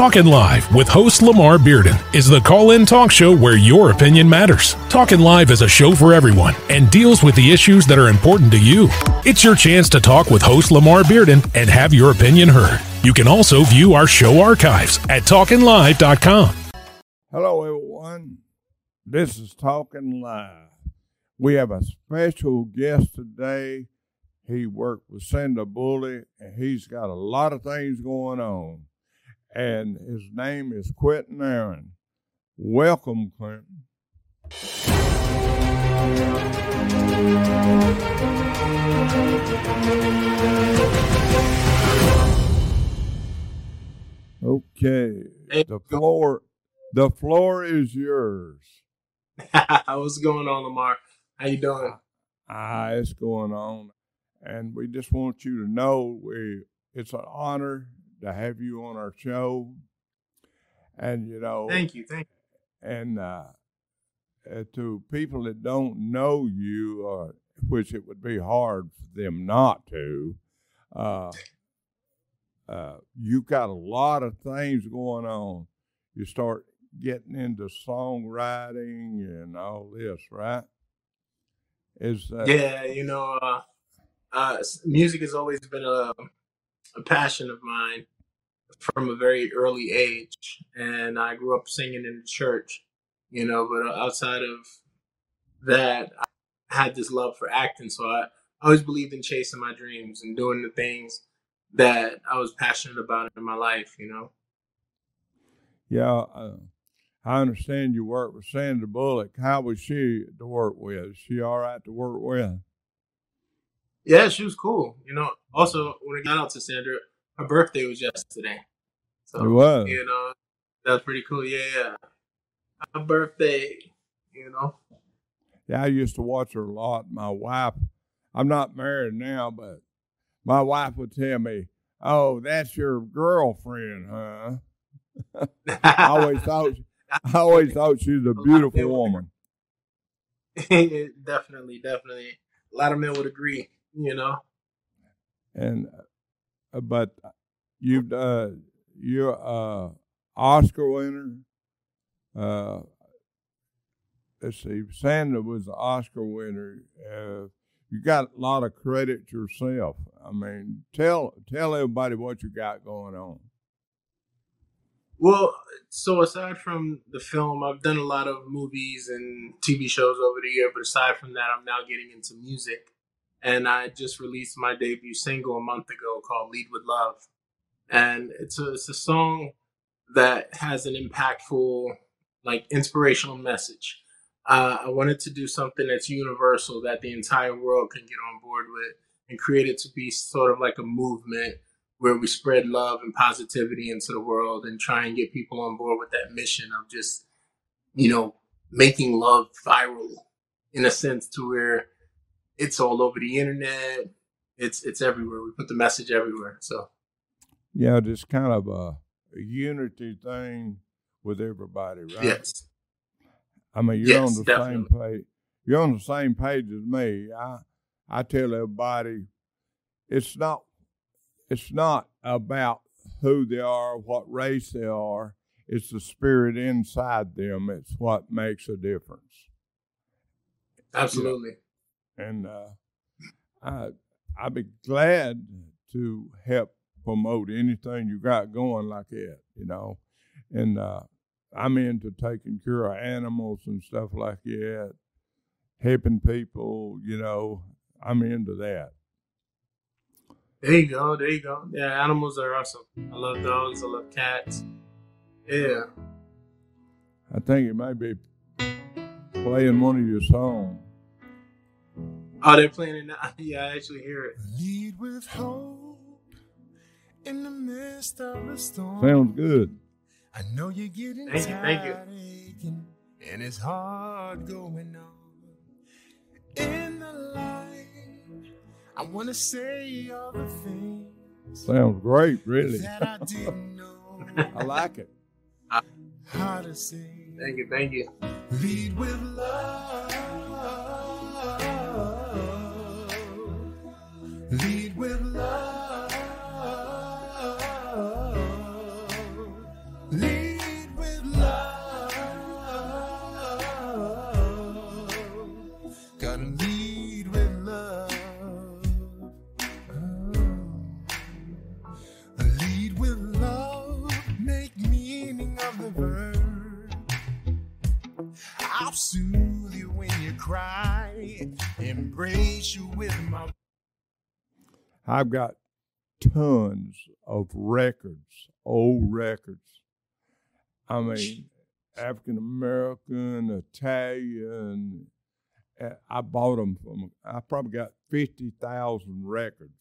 Talkin' Live with host Lamar Bearden is the call in talk show where your opinion matters. Talkin' Live is a show for everyone and deals with the issues that are important to you. It's your chance to talk with host Lamar Bearden and have your opinion heard. You can also view our show archives at talkinlive.com. Hello, everyone. This is Talking Live. We have a special guest today. He worked with Sandra Bullock, and he's got a lot of things going on. And his name is Quinton Aaron. Welcome, Quinton. Okay, the floor, the floor is yours. What's going on, Lamar? How you doing? Ah, it's going on, and we just want you to know we it's an honor to have you on our show, and you know, Thank you, thank you. and uh, uh, to people that don't know you, uh, which it would be hard for them not to, uh, uh, you've got a lot of things going on. You start getting into songwriting and all this, right? Is. Yeah, you know, uh, uh, music has always been a, a passion of mine from a very early age, and I grew up singing in the church. You know, but uh, outside of that, I had this love for acting, so I always believed in chasing my dreams and doing the things that I was passionate about in my life. You know. Yeah, uh, I understand you work with Sandra Bullock. How was she to work with? Is she all right to work with? Yeah, she was cool. You know, also when I got out to Sandra, her birthday was yesterday. So It was. you know, that was pretty cool. Yeah, yeah. Her birthday, you know. Yeah, I used to watch her a lot. My wife, I'm not married now, but my wife would tell me, "Oh, that's your girlfriend, huh?" I always thought, I always thought she was a beautiful woman. definitely, definitely. A lot of men would agree, you know. And uh, but you've uh, you're a Oscar winner. Uh, let's see, Sandra was an Oscar winner. Uh, you got a lot of credit yourself. I mean, tell tell everybody what you got going on. Well, so aside from the film, I've done a lot of movies and TV shows over the year, but aside from that, I'm now getting into music. And I just released my debut single a month ago called Lead with Love. And it's a, it's a song that has an impactful, like inspirational message. Uh, I wanted to do something that's universal that the entire world can get on board with and create it to be sort of like a movement where we spread love and positivity into the world and try and get people on board with that mission of just, you know, making love viral in a sense to where it's all over the internet. It's it's everywhere. We put the message everywhere. So Yeah, just kind of a, a unity thing with everybody, right? yes, I mean, you're Yes, on the same page. You're on the same page as me. I I tell everybody, it's not it's not about who they are, what race they are. It's the spirit inside them. It's what makes a difference. absolutely. And uh, I I'd be glad to help promote anything you got going like that. You know, and uh, I'm into taking care of animals and stuff like that, helping people. You know, I'm into that. There you go. There you go. Yeah, animals are awesome. I love dogs. I love cats. Yeah. I think it might be playing one of your songs. Oh, they're playing it now. Yeah, I actually hear it. Lead with hope in the midst of the storm. Sounds good. I know you're getting Thank you, thank you. aching, and it's hard going on. In the light, I want to say all the things Sounds great, really. that I didn't know I like it. Uh, how to say. Thank you. Thank you. Lead with love. Lead with love. I've got tons of records, old records. I mean, African American, Italian. Uh, I bought them from. I probably got fifty thousand records,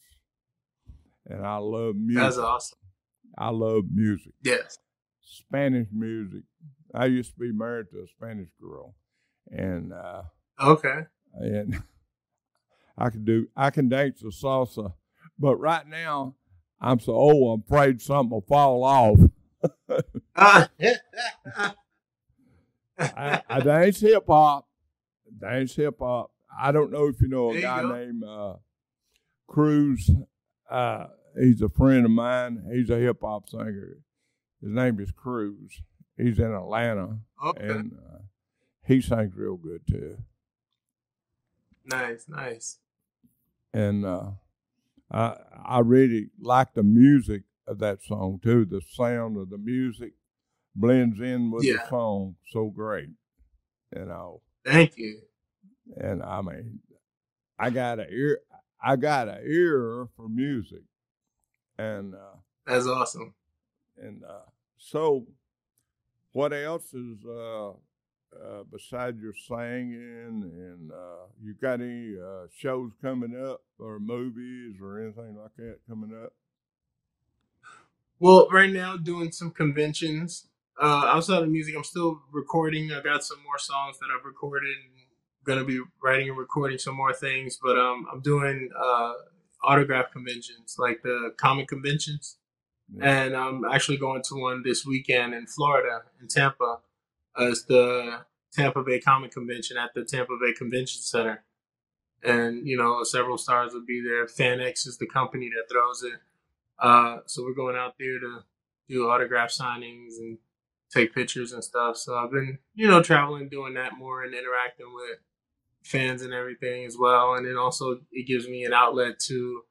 and I love music. That's awesome. I love music. Yes. Spanish music. I used to be married to a Spanish girl, and uh, Okay. and I can do I can dance the salsa, but right now I'm so old I'm afraid something will fall off. Ah, I, I dance hip hop, dance hip hop. I don't know if you know a There guy named uh, Cruz. Uh, he's a friend of mine. He's a hip hop singer. His name is Cruz. He's in Atlanta, okay. and uh, he sings real good too. nice, nice. and uh, I I really like the music of that song too. The sound of the music blends in with Yeah. the song so great, you know. Thank you. And I mean, I got a ear. I got an ear for music, and uh, That's awesome. and uh, so what else is uh, uh, besides your singing and uh, you got any uh, shows coming up or movies or anything like that coming up? Well, right now doing some conventions. Uh, outside of music, I'm still recording. I got some more songs that I've recorded. Gonna be writing and recording some more things, but um, I'm doing uh, autograph conventions, like the comic conventions, Yeah. and I'm actually going to one this weekend in Florida, in Tampa. It's the Tampa Bay Comic Convention at the Tampa Bay Convention Center, and you know several stars will be there. FanX is the company that throws it. Uh, so we're going out there to do autograph signings and take pictures and stuff. So I've been, you know, traveling, doing that more and interacting with fans and everything as well. And then also it gives me an outlet to,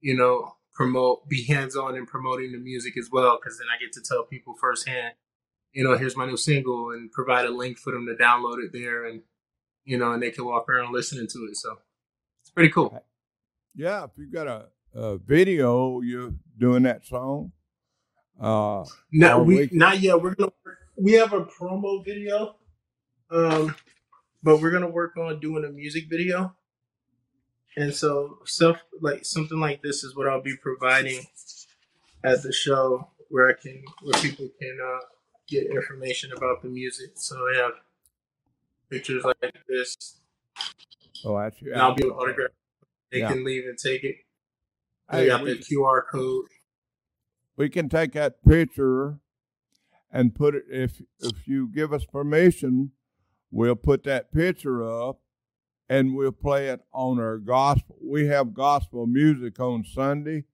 you know, promote, be hands on in promoting the music as well. Cause then I get to tell people firsthand, you know, here's my new single and provide a link for them to download it there and, you know, and they can walk around listening to it. So it's pretty cool. Yeah, if you've got a, a video, you're doing that song. Uh, No, we, not yet. We're gonna we have a promo video, um, but we're gonna work on doing a music video, and so stuff like something like this is what I'll be providing at the show, where I can where people can uh, get information about the music. So I have pictures like this, oh, your and I'll be able to autograph. They Yeah. can leave and take it. Hey, They got the QR code. we can take that picture and put it if if you give us permission we'll put that picture up and we'll play it on our gospel we have gospel music on sunday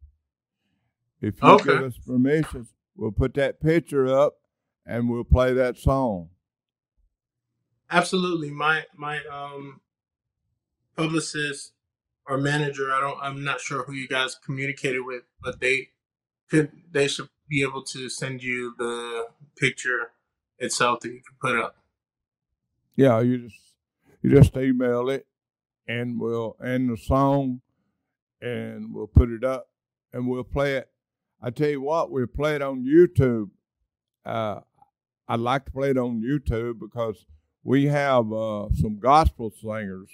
if you give us permission we'll put that picture up and we'll play that song Absolutely. My my um publicist or manager, I don't I'm not sure who you guys communicated with, but they could they should be able to send you the picture itself that you can put up. yeah you just you just email it and we'll end the song and we'll put it up and we'll play it i tell you what we'll play it on youtube uh, i'd like to play it on youtube because we have uh, some gospel singers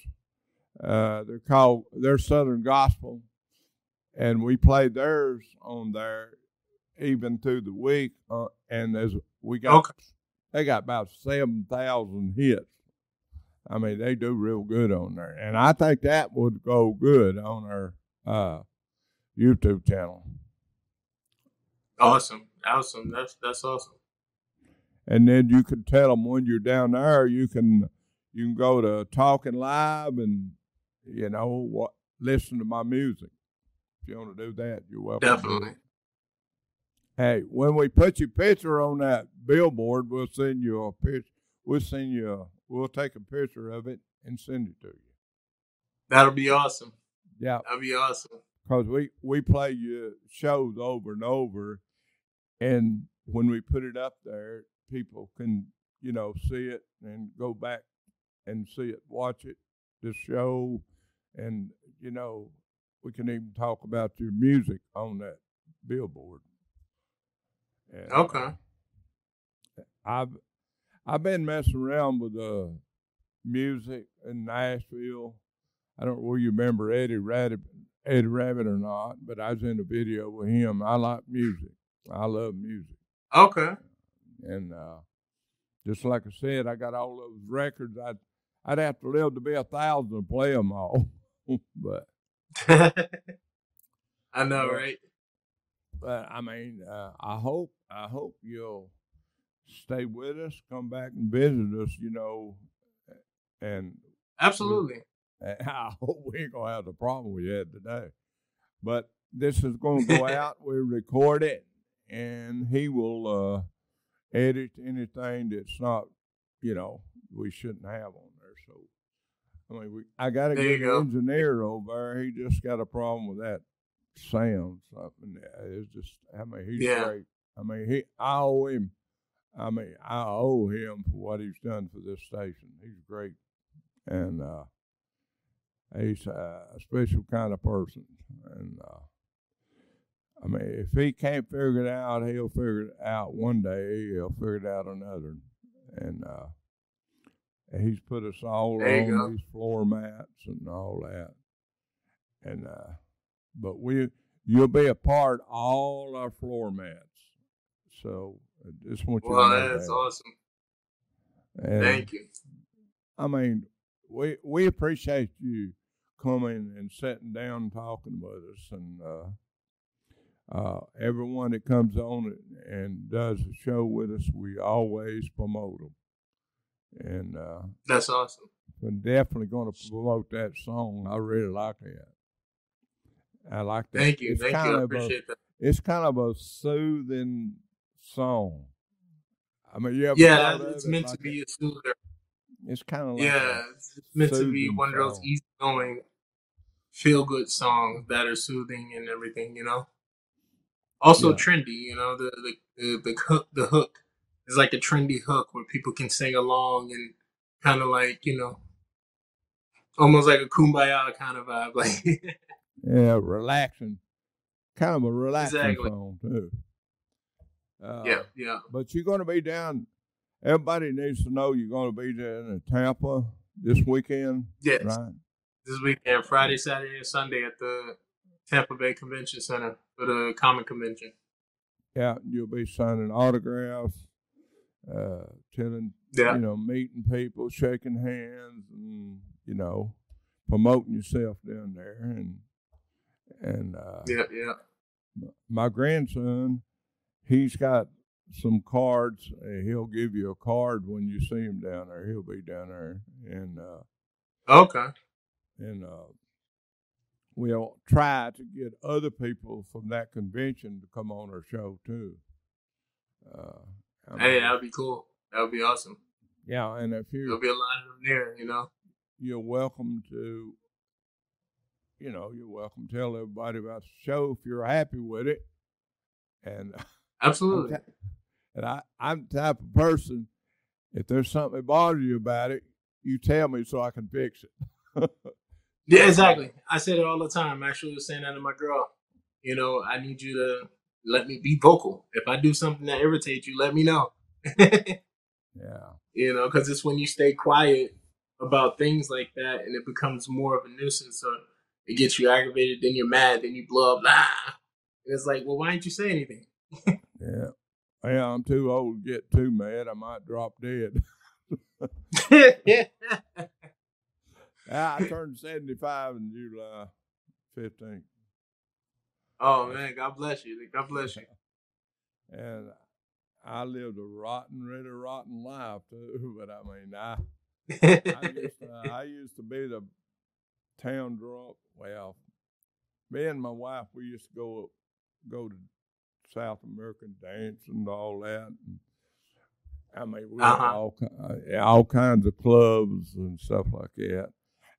uh, they're called they're southern gospel and we play theirs on there even through the week uh, and as we got Okay. they got about seven thousand hits. I mean, they do real good on there, and I think that would go good on our uh, YouTube channel. Awesome. Awesome. That's that's awesome. And then you can tell them when you're down there, you can you can go to Talking Live and you know what listen to my music. If you want to do that, you're welcome. Definitely. Hey, when we put your picture on that billboard, we'll send you a picture. We'll send you. A, we'll take a picture of it and send it to you. That'll be awesome. Yeah, That'll be awesome. because we we play your shows over and over, and when we put it up there, people can you know see it and go back and see it, watch it, this show, and you know we can even talk about your music on that billboard. And, Okay. I've I've been messing around with uh, music in Nashville. I don't know if you remember Eddie Rabbitt, Eddie Rabbitt or not, but I was in a video with him. I like music. I love music, Okay. And uh, just like I said, I got all those records. I'd I'd have to live to be a thousand to play them all, but I know, Yeah. right? but I mean, uh, I hope I hope you'll stay with us, come back and visit us. You know, and Absolutely. And I hope we ain't gonna have the problem we had today. But this is gonna go out. We record it, and he will uh, edit anything that's not, you know, we shouldn't have on there. So, I mean, we, I got a There good go. engineer over there. He just got a problem with that sound. Something. It's just. I mean, he's Yeah. great. I mean, he. I owe him. I mean, I owe him for what he's done for this station. He's great, and uh, he's a special kind of person. And uh, I mean, if he can't figure it out, he'll figure it out one day. He'll figure it out another. And uh, he's put us all There on these floor mats and all that. And uh, but we, you'll be a part of all our floor mats. So I just want you Well, to know that's that. awesome. And, Thank you. I mean, we we appreciate you coming and sitting down and talking with us, and uh, uh, everyone that comes on and does a show with us, we always promote them, and uh, That's awesome. we're definitely going to promote that song. I really like that. I like that. Thank you. It's Thank kind you. I of a- appreciate that. it's kind of a soothing song. I mean, Yeah, that- it's it meant like to be a- soother. It's kind of like Yeah, it's meant to be one of those easygoing, feel good songs that are soothing and everything. You know. Also Yeah. trendy. You know the the the, the hook the hook is like a trendy hook where people can sing along and kind of like you know, almost like a kumbaya kind of vibe. Like Yeah, relaxing. Kind of a relaxing Exactly. song too. Uh, yeah, yeah. But you're going to be down. Everybody needs to know you're going to be down in Tampa this weekend, Yes. right? This weekend, Friday, Saturday, and Sunday at the Tampa Bay Convention Center for the Comic Convention. Yeah, you'll be signing autographs, uh, telling, Yeah. you know, meeting people, shaking hands, and you know, promoting yourself down there, and and uh, Yeah, yeah. my grandson, he's got some cards. Uh, he'll give you a card when you see him down there. He'll be down there, and uh, Okay. and uh, we'll try to get other people from that convention to come on our show too. Uh, Hey, that would be cool. That would be awesome. yeah, and if you There'll be a lot of them there, you know. you're welcome to, you know, you're welcome to tell everybody about the show if you're happy with it, and. Absolutely. I'm and I, I'm the type of person, if there's something that bothers you about it, you tell me so I can fix it. Yeah, exactly. I said it all the time. Actually, I was saying that to my girl. You know, I need you to let me be vocal. If I do something that irritates you, let me know. yeah. you know, because it's when you stay quiet about things like that and it becomes more of a nuisance or it gets you aggravated, then you're mad, then you blow up. Ah! And it's like, well, why didn't you say anything? Yeah. Yeah, I'm too old to get too mad. I might drop dead. I turned 75 in July 15th. Oh man, God bless you. God bless you. And I lived a rotten, really rotten life too. But I mean, I I used, to, I used to be the town drunk. Well, me and my wife, we used to go go to South American dance and all that. And, I mean, we Uh-huh. had all uh, all kinds of clubs and stuff like that.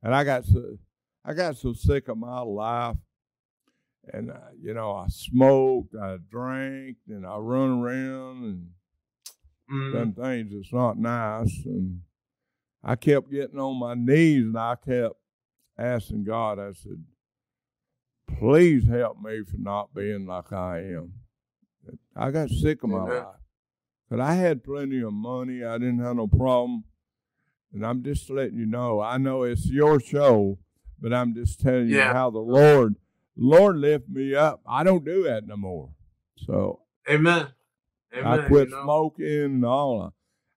And I got so I got so sick of my life. And uh, you know, I smoked, I drank, and I run around and Mm, done things that's not nice and I kept getting on my knees and I kept asking God, I said, please help me for not being like I am. I got sick of my Amen. life. But I had plenty of money. I didn't have no problem. And I'm just letting you know, I know it's your show, but I'm just telling you Yeah. how the Lord, Lord lift me up. I don't do that no more. So Amen. Amen. I quit you know? smoking and all.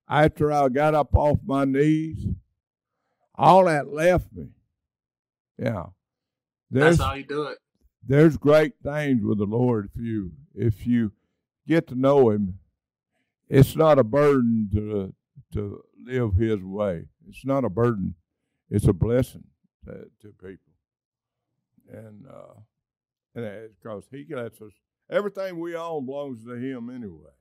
After I got up off my knees, all that left me. Yeah. There's That's how you do it. there's great things with the Lord if you if you get to know him. It's not a burden to to live his way. It's not a burden. It's a blessing to, to people. And uh and because he lets us everything we own belongs to him anyway.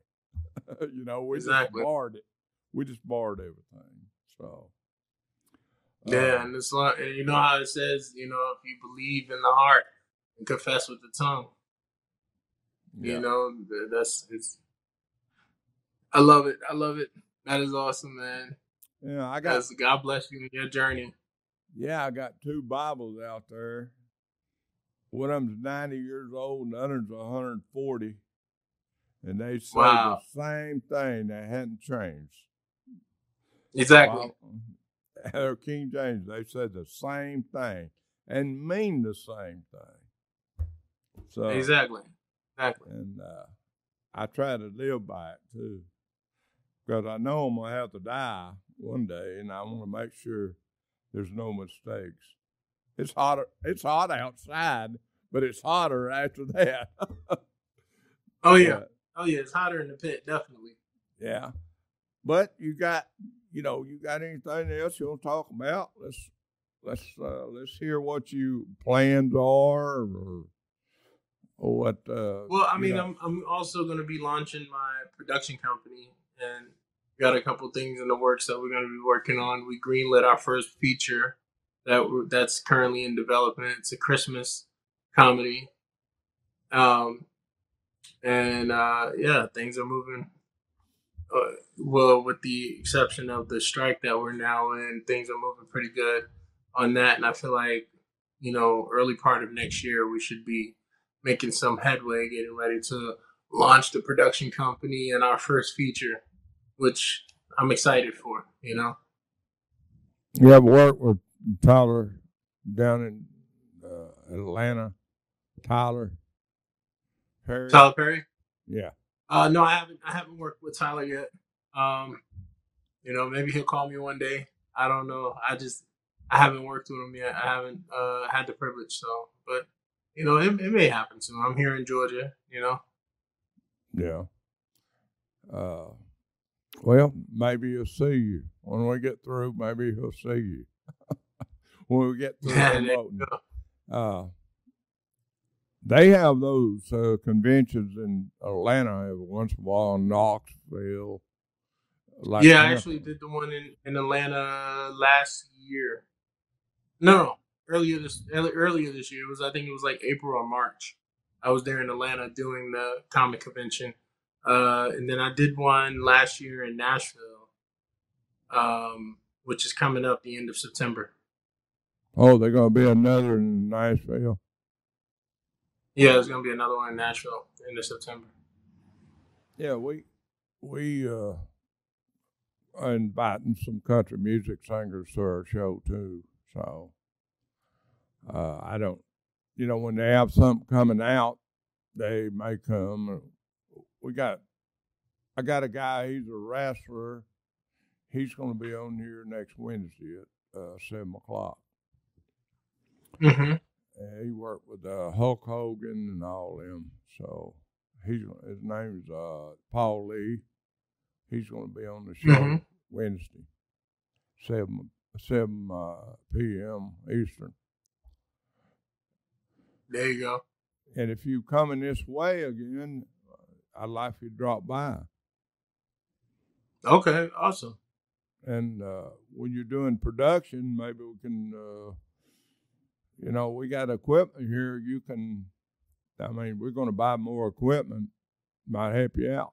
you know, we Exactly. just borrowed it. We just borrowed everything. So uh, Yeah, and it's like, and you know how it says, you know, if you believe in the heart and confess with the tongue, yeah. you know, that's it's. I love it. I love it. That is awesome, man. yeah, I got Guys, God bless you in your journey. Yeah, I got two Bibles out there. One of them's 90 years old and the other's 140. And they say Wow. the same thing. They hadn't changed. Exactly. Wow. They're King James, they said the same thing and mean the same thing. So, Exactly. Exactly. and uh, I try to live by it too. Because I know I'm going to have to die one day, and I want to make sure there's no mistakes. It's hotter. It's hot outside, but it's hotter after that. Oh yeah. Oh yeah. It's hotter in the pit, definitely. yeah. But you got, you know, you got anything else you want to talk about? Let's let's uh, let's hear what you plans are, or, or what. Uh, Well, I you mean, know. I'm I'm also going to be launching my production company, and got a couple things in the works that we're going to be working on. We greenlit our first feature that that's currently in development. It's a Christmas comedy, um, and uh, yeah, things are moving. Uh, well, with the exception of the strike that we're now in, things are moving pretty good on that, and I feel like you know, early part of next year, we should be making some headway, getting ready to launch the production company and our first feature, which I'm excited for. You know, You ever worked with Tyler down in uh, Atlanta? Tyler Perry? Tyler Perry. Yeah. Uh, no, I haven't. I haven't worked with Tyler yet. Um, you know, maybe he'll call me one day. I don't know. I just I haven't worked with him yet. I haven't uh, had the privilege. So, but you know, it, it may happen soon. I'm here in Georgia. You know. Yeah. Uh, well, maybe he'll see you when we get through. Maybe he'll see you when we get through Yeah, there you promoting. go. Uh, they have those uh, conventions in Atlanta every once in a while, in Knoxville. Like yeah, I actually did the one in, in Atlanta last year. No, earlier this earlier this year. It was I think it was like April or March. I was there in Atlanta doing the comic convention, uh, and then I did one last year in Nashville, um, which is coming up the end of September. Oh, they're going to be another in Nashville. Yeah, there's gonna be another one in Nashville end of September. Yeah, we we uh are inviting some country music singers to our show too. So uh I don't you know, when they have something coming out, they may come. We got I got a guy, he's a wrestler. He's gonna be on here next Wednesday at uh seven o'clock. Mm-hmm. He worked with uh, Hulk Hogan and all them. So he's his name's uh, Paul Lee. He's going to be on the show Mhm. Wednesday, seven seven uh, p.m. Eastern. There you go. And if you coming this way again, I'd like you to drop by. Okay, awesome. And uh, when you're doing production, maybe we can, uh, you know, we got equipment here. You can, I mean, we're going to buy more equipment. Might help you out.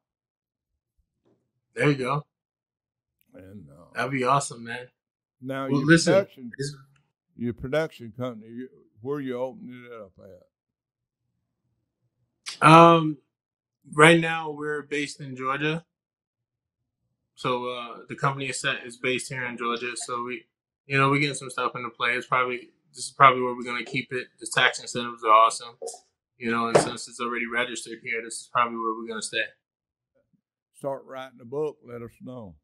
There you go. And uh, That'd be awesome, man. Now Well, your listen, production, your production company, you, where you opening it up at? Um, right now we're based in Georgia. So uh, the company is set is based here in Georgia. So we, you know, we getting some stuff into play. It's probably this is probably where we're gonna keep it. The tax incentives are awesome, you know, and since it's already registered here, this is probably where we're gonna stay. Start writing a book. Let us know.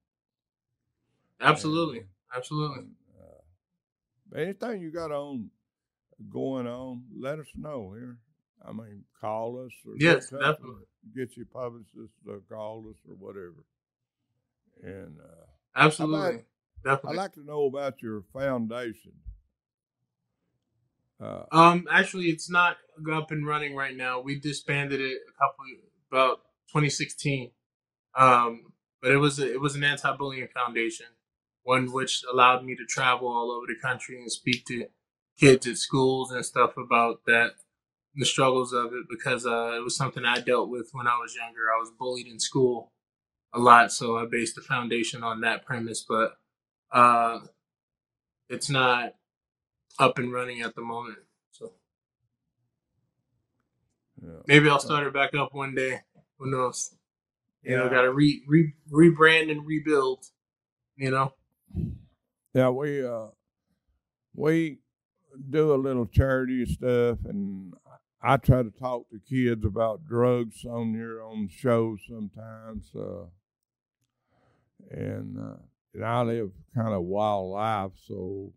Absolutely, absolutely. And, uh, anything you got on going on, let us know here. I mean, call us or Yes, get, in touch definitely. Get your publicist to call us or whatever. And uh, Absolutely, definitely I'd like to know about your foundation. Uh, Um, actually, it's not up and running right now. We disbanded it a couple about 2016. Um, but it was a, it was an anti-bullying foundation, one which allowed me to travel all over the country and speak to kids at schools and stuff about that, the struggles of it, because uh, it was something I dealt with when I was younger. I was bullied in school a lot, so I based the foundation on that premise. But uh, it's not up and running at the moment. So yeah. maybe I'll start it back up one day. Who knows? You know, got to re, re rebrand and rebuild. You know. Yeah, we uh we do a little charity stuff, and I try to talk to kids about drugs on here on shows sometimes. Uh, and, uh, and I live kind of wild life, so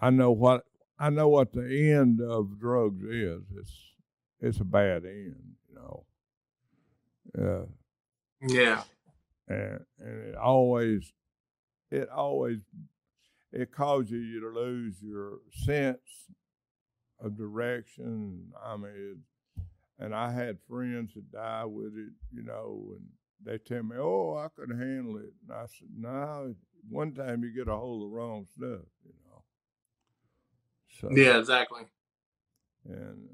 I know what I know what the end of drugs is. It's it's a bad end, you know. Uh, Yeah. and and it always it always it causes you to lose your sense of direction. I mean, and I had friends that died with it, you know, and they tell me, "Oh, I could handle it," and I said, "No." One time you get a hold of the wrong stuff, you know. So Yeah. Exactly. and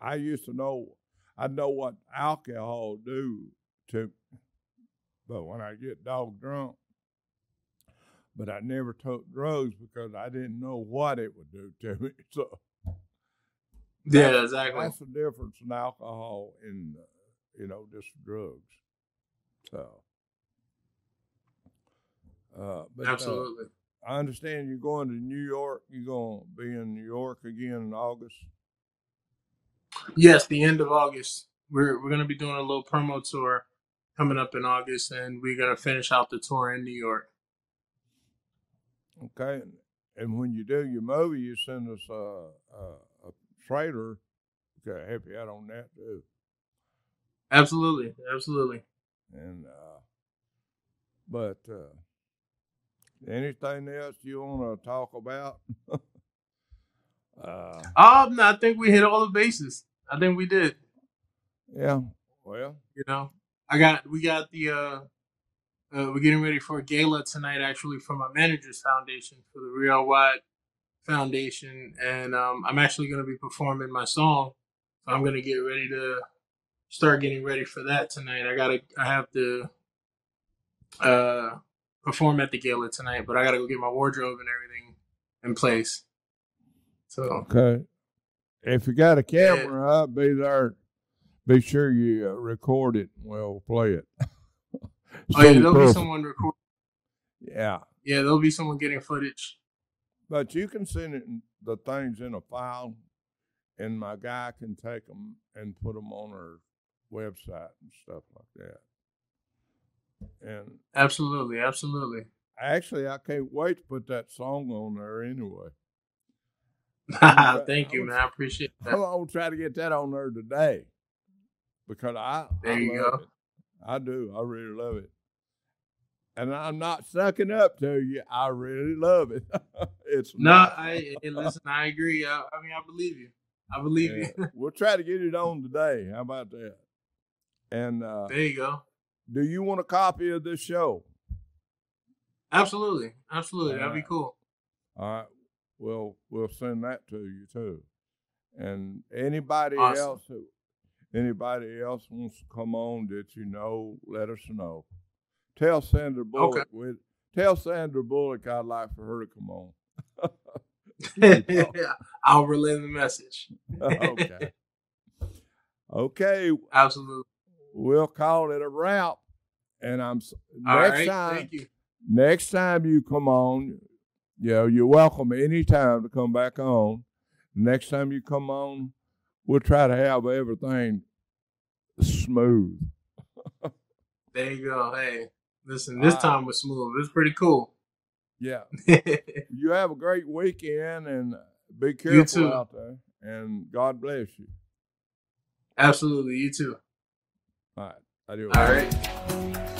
I used to know, I know what alcohol do to, but when I get dog drunk, but I never took drugs because I didn't know what it would do to me. So Yeah. that's- Exactly. that's the difference in alcohol and uh, you know just drugs. So, uh, but uh, Absolutely. I understand you're going to New York. You're going to be in New York again in August. Yes. The end of August. We're we're gonna be doing a little promo tour coming up in August, and we're gonna finish out the tour in New York. Okay, and, when you do your movie, you send us a, a trailer. Okay, help you out on that too. Absolutely. Absolutely. And uh, but uh, anything else you want to talk about? uh, Um. no, I think we hit all the bases. I think we did. yeah. Well, You know, I got we got the uh, uh we're getting ready for a gala tonight actually for my manager's foundation for the Real Wide Foundation, and um, I'm actually going to be performing my song. So I'm going to get ready to start getting ready for that tonight. I gotta I have to uh perform at the gala tonight, but I gotta go get my wardrobe and everything in place. So okay. If you got a camera, up, be there. Be sure you uh, record it. We'll play it. oh yeah, there'll be someone record. Yeah. Yeah, there'll be someone getting footage. But you can send it the things in a file, and my guy can take them and put them on our website and stuff like that. And Absolutely, absolutely. actually, I can't wait to put that song on there anyway. Thank you, man. I appreciate I'm gonna try to get that on there today because I There I you love go. it. I do. I really love it. And I'm not sucking up to you. I really love it. it's No, not- I listen. I agree. I, I mean, I believe you. I believe Yeah. you. we'll try to get it on today. How about that? And uh, there you go. do you want a copy of this show? Absolutely, absolutely. That'd be cool. All right. We'll we'll send that to you too. And anybody Awesome. else who anybody else wants to come on that you know, let us know. Tell Sandra Bullock we tell Sandra Bullock I'd like for her to come on. yeah, I'll relay the message. okay. Okay, Absolutely. we'll call it a wrap. And I'm All next right. time. Thank you. next time you come on, you know, you're welcome anytime to come back on. Next time you come on, we'll try to have everything smooth. There you go. Hey, listen, this right. time was smooth. It's pretty cool. Yeah. You have a great weekend and uh, be careful out there. And God bless you. Absolutely. You too. All right. I do. All right.